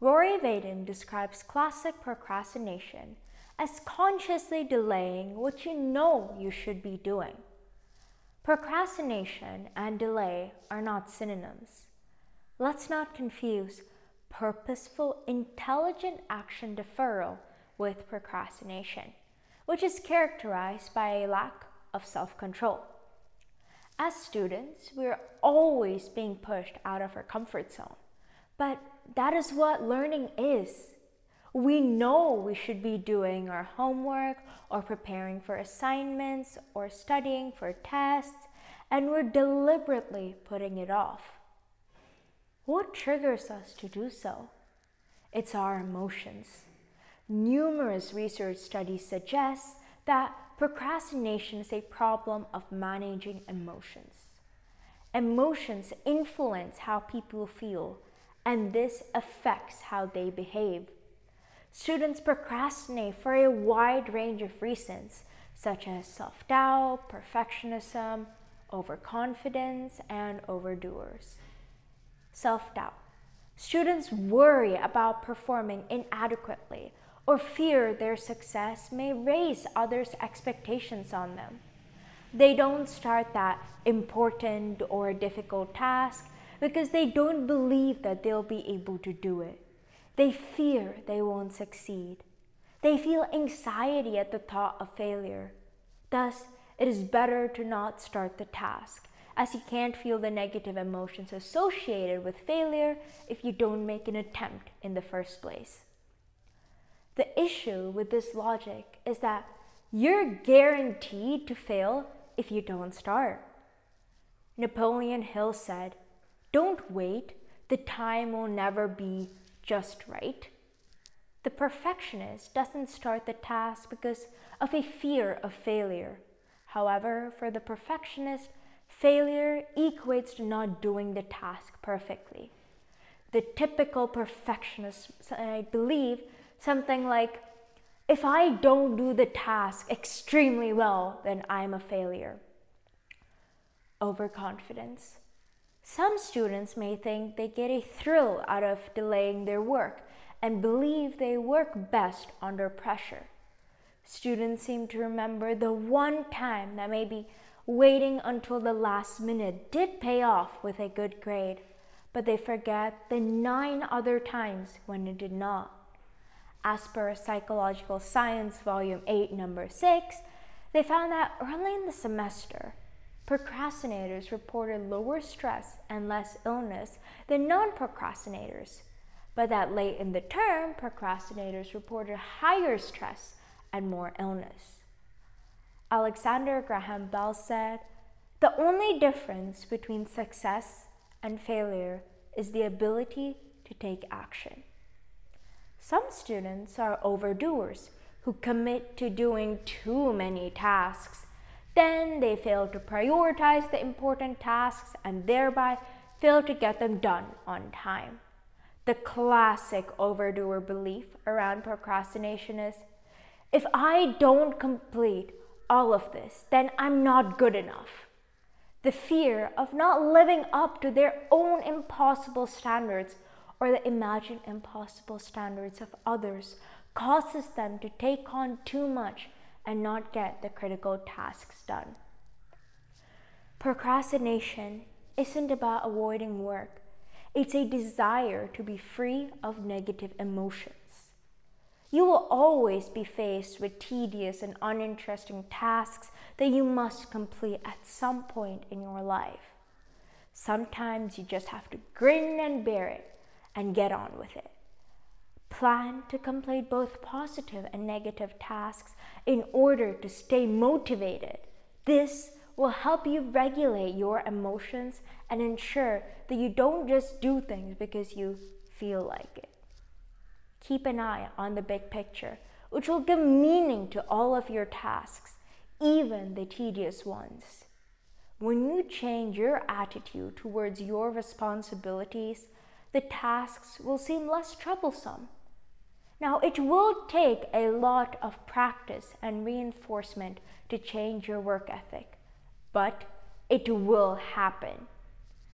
Rory Vaden describes classic procrastination as consciously delaying what you know you should be doing. Procrastination and delay are not synonyms. Let's not confuse purposeful, intelligent action deferral with procrastination, which is characterized by a lack of self control. As students, we are always being pushed out of our comfort zone, but that is what learning is. We know we should be doing our homework or preparing for assignments or studying for tests, and we're deliberately putting it off. What triggers us to do so? It's our emotions. Numerous research studies suggest that procrastination is a problem of managing emotions. Emotions influence how people feel, and this affects how they behave. Students procrastinate for a wide range of reasons, such as self doubt, perfectionism, overconfidence, and overdoers self doubt. Students worry about performing inadequately or fear their success may raise others' expectations on them. They don't start that important or difficult task because they don't believe that they'll be able to do it. They fear they won't succeed. They feel anxiety at the thought of failure. Thus, it is better to not start the task as you can't feel the negative emotions associated with failure if you don't make an attempt in the first place. The issue with this logic is that you're guaranteed to fail if you don't start. Napoleon Hill said, Don't wait, the time will never be just right. The perfectionist doesn't start the task because of a fear of failure. However, for the perfectionist, Failure equates to not doing the task perfectly. The typical perfectionist, I believe, something like, if I don't do the task extremely well, then I'm a failure. Overconfidence. Some students may think they get a thrill out of delaying their work and believe they work best under pressure. Students seem to remember the one time that maybe waiting until the last minute did pay off with a good grade, but they forget the nine other times when it did not. As per Psychological Science, Volume 8, Number 6, they found that early in the semester, procrastinators reported lower stress and less illness than non procrastinators, but that late in the term, procrastinators reported higher stress and more illness. Alexander Graham Bell said, The only difference between success and failure is the ability to take action. Some students are overdoers who commit to doing too many tasks. Then they fail to prioritize the important tasks and thereby fail to get them done on time. The classic overdoer belief around procrastination is if I don't complete all of this, then I'm not good enough. The fear of not living up to their own impossible standards or the imagined impossible standards of others causes them to take on too much and not get the critical tasks done. Procrastination isn't about avoiding work, it's a desire to be free of negative emotions. You will always be faced with tedious and uninteresting tasks that you must complete at some point in your life. Sometimes you just have to grin and bear it and get on with it. Plan to complete both positive and negative tasks in order to stay motivated. This will help you regulate your emotions and ensure that you don't just do things because you feel like it. Keep an eye on the big picture, which will give meaning to all of your tasks, even the tedious ones. When you change your attitude towards your responsibilities, the tasks will seem less troublesome. Now, it will take a lot of practice and reinforcement to change your work ethic, but it will happen.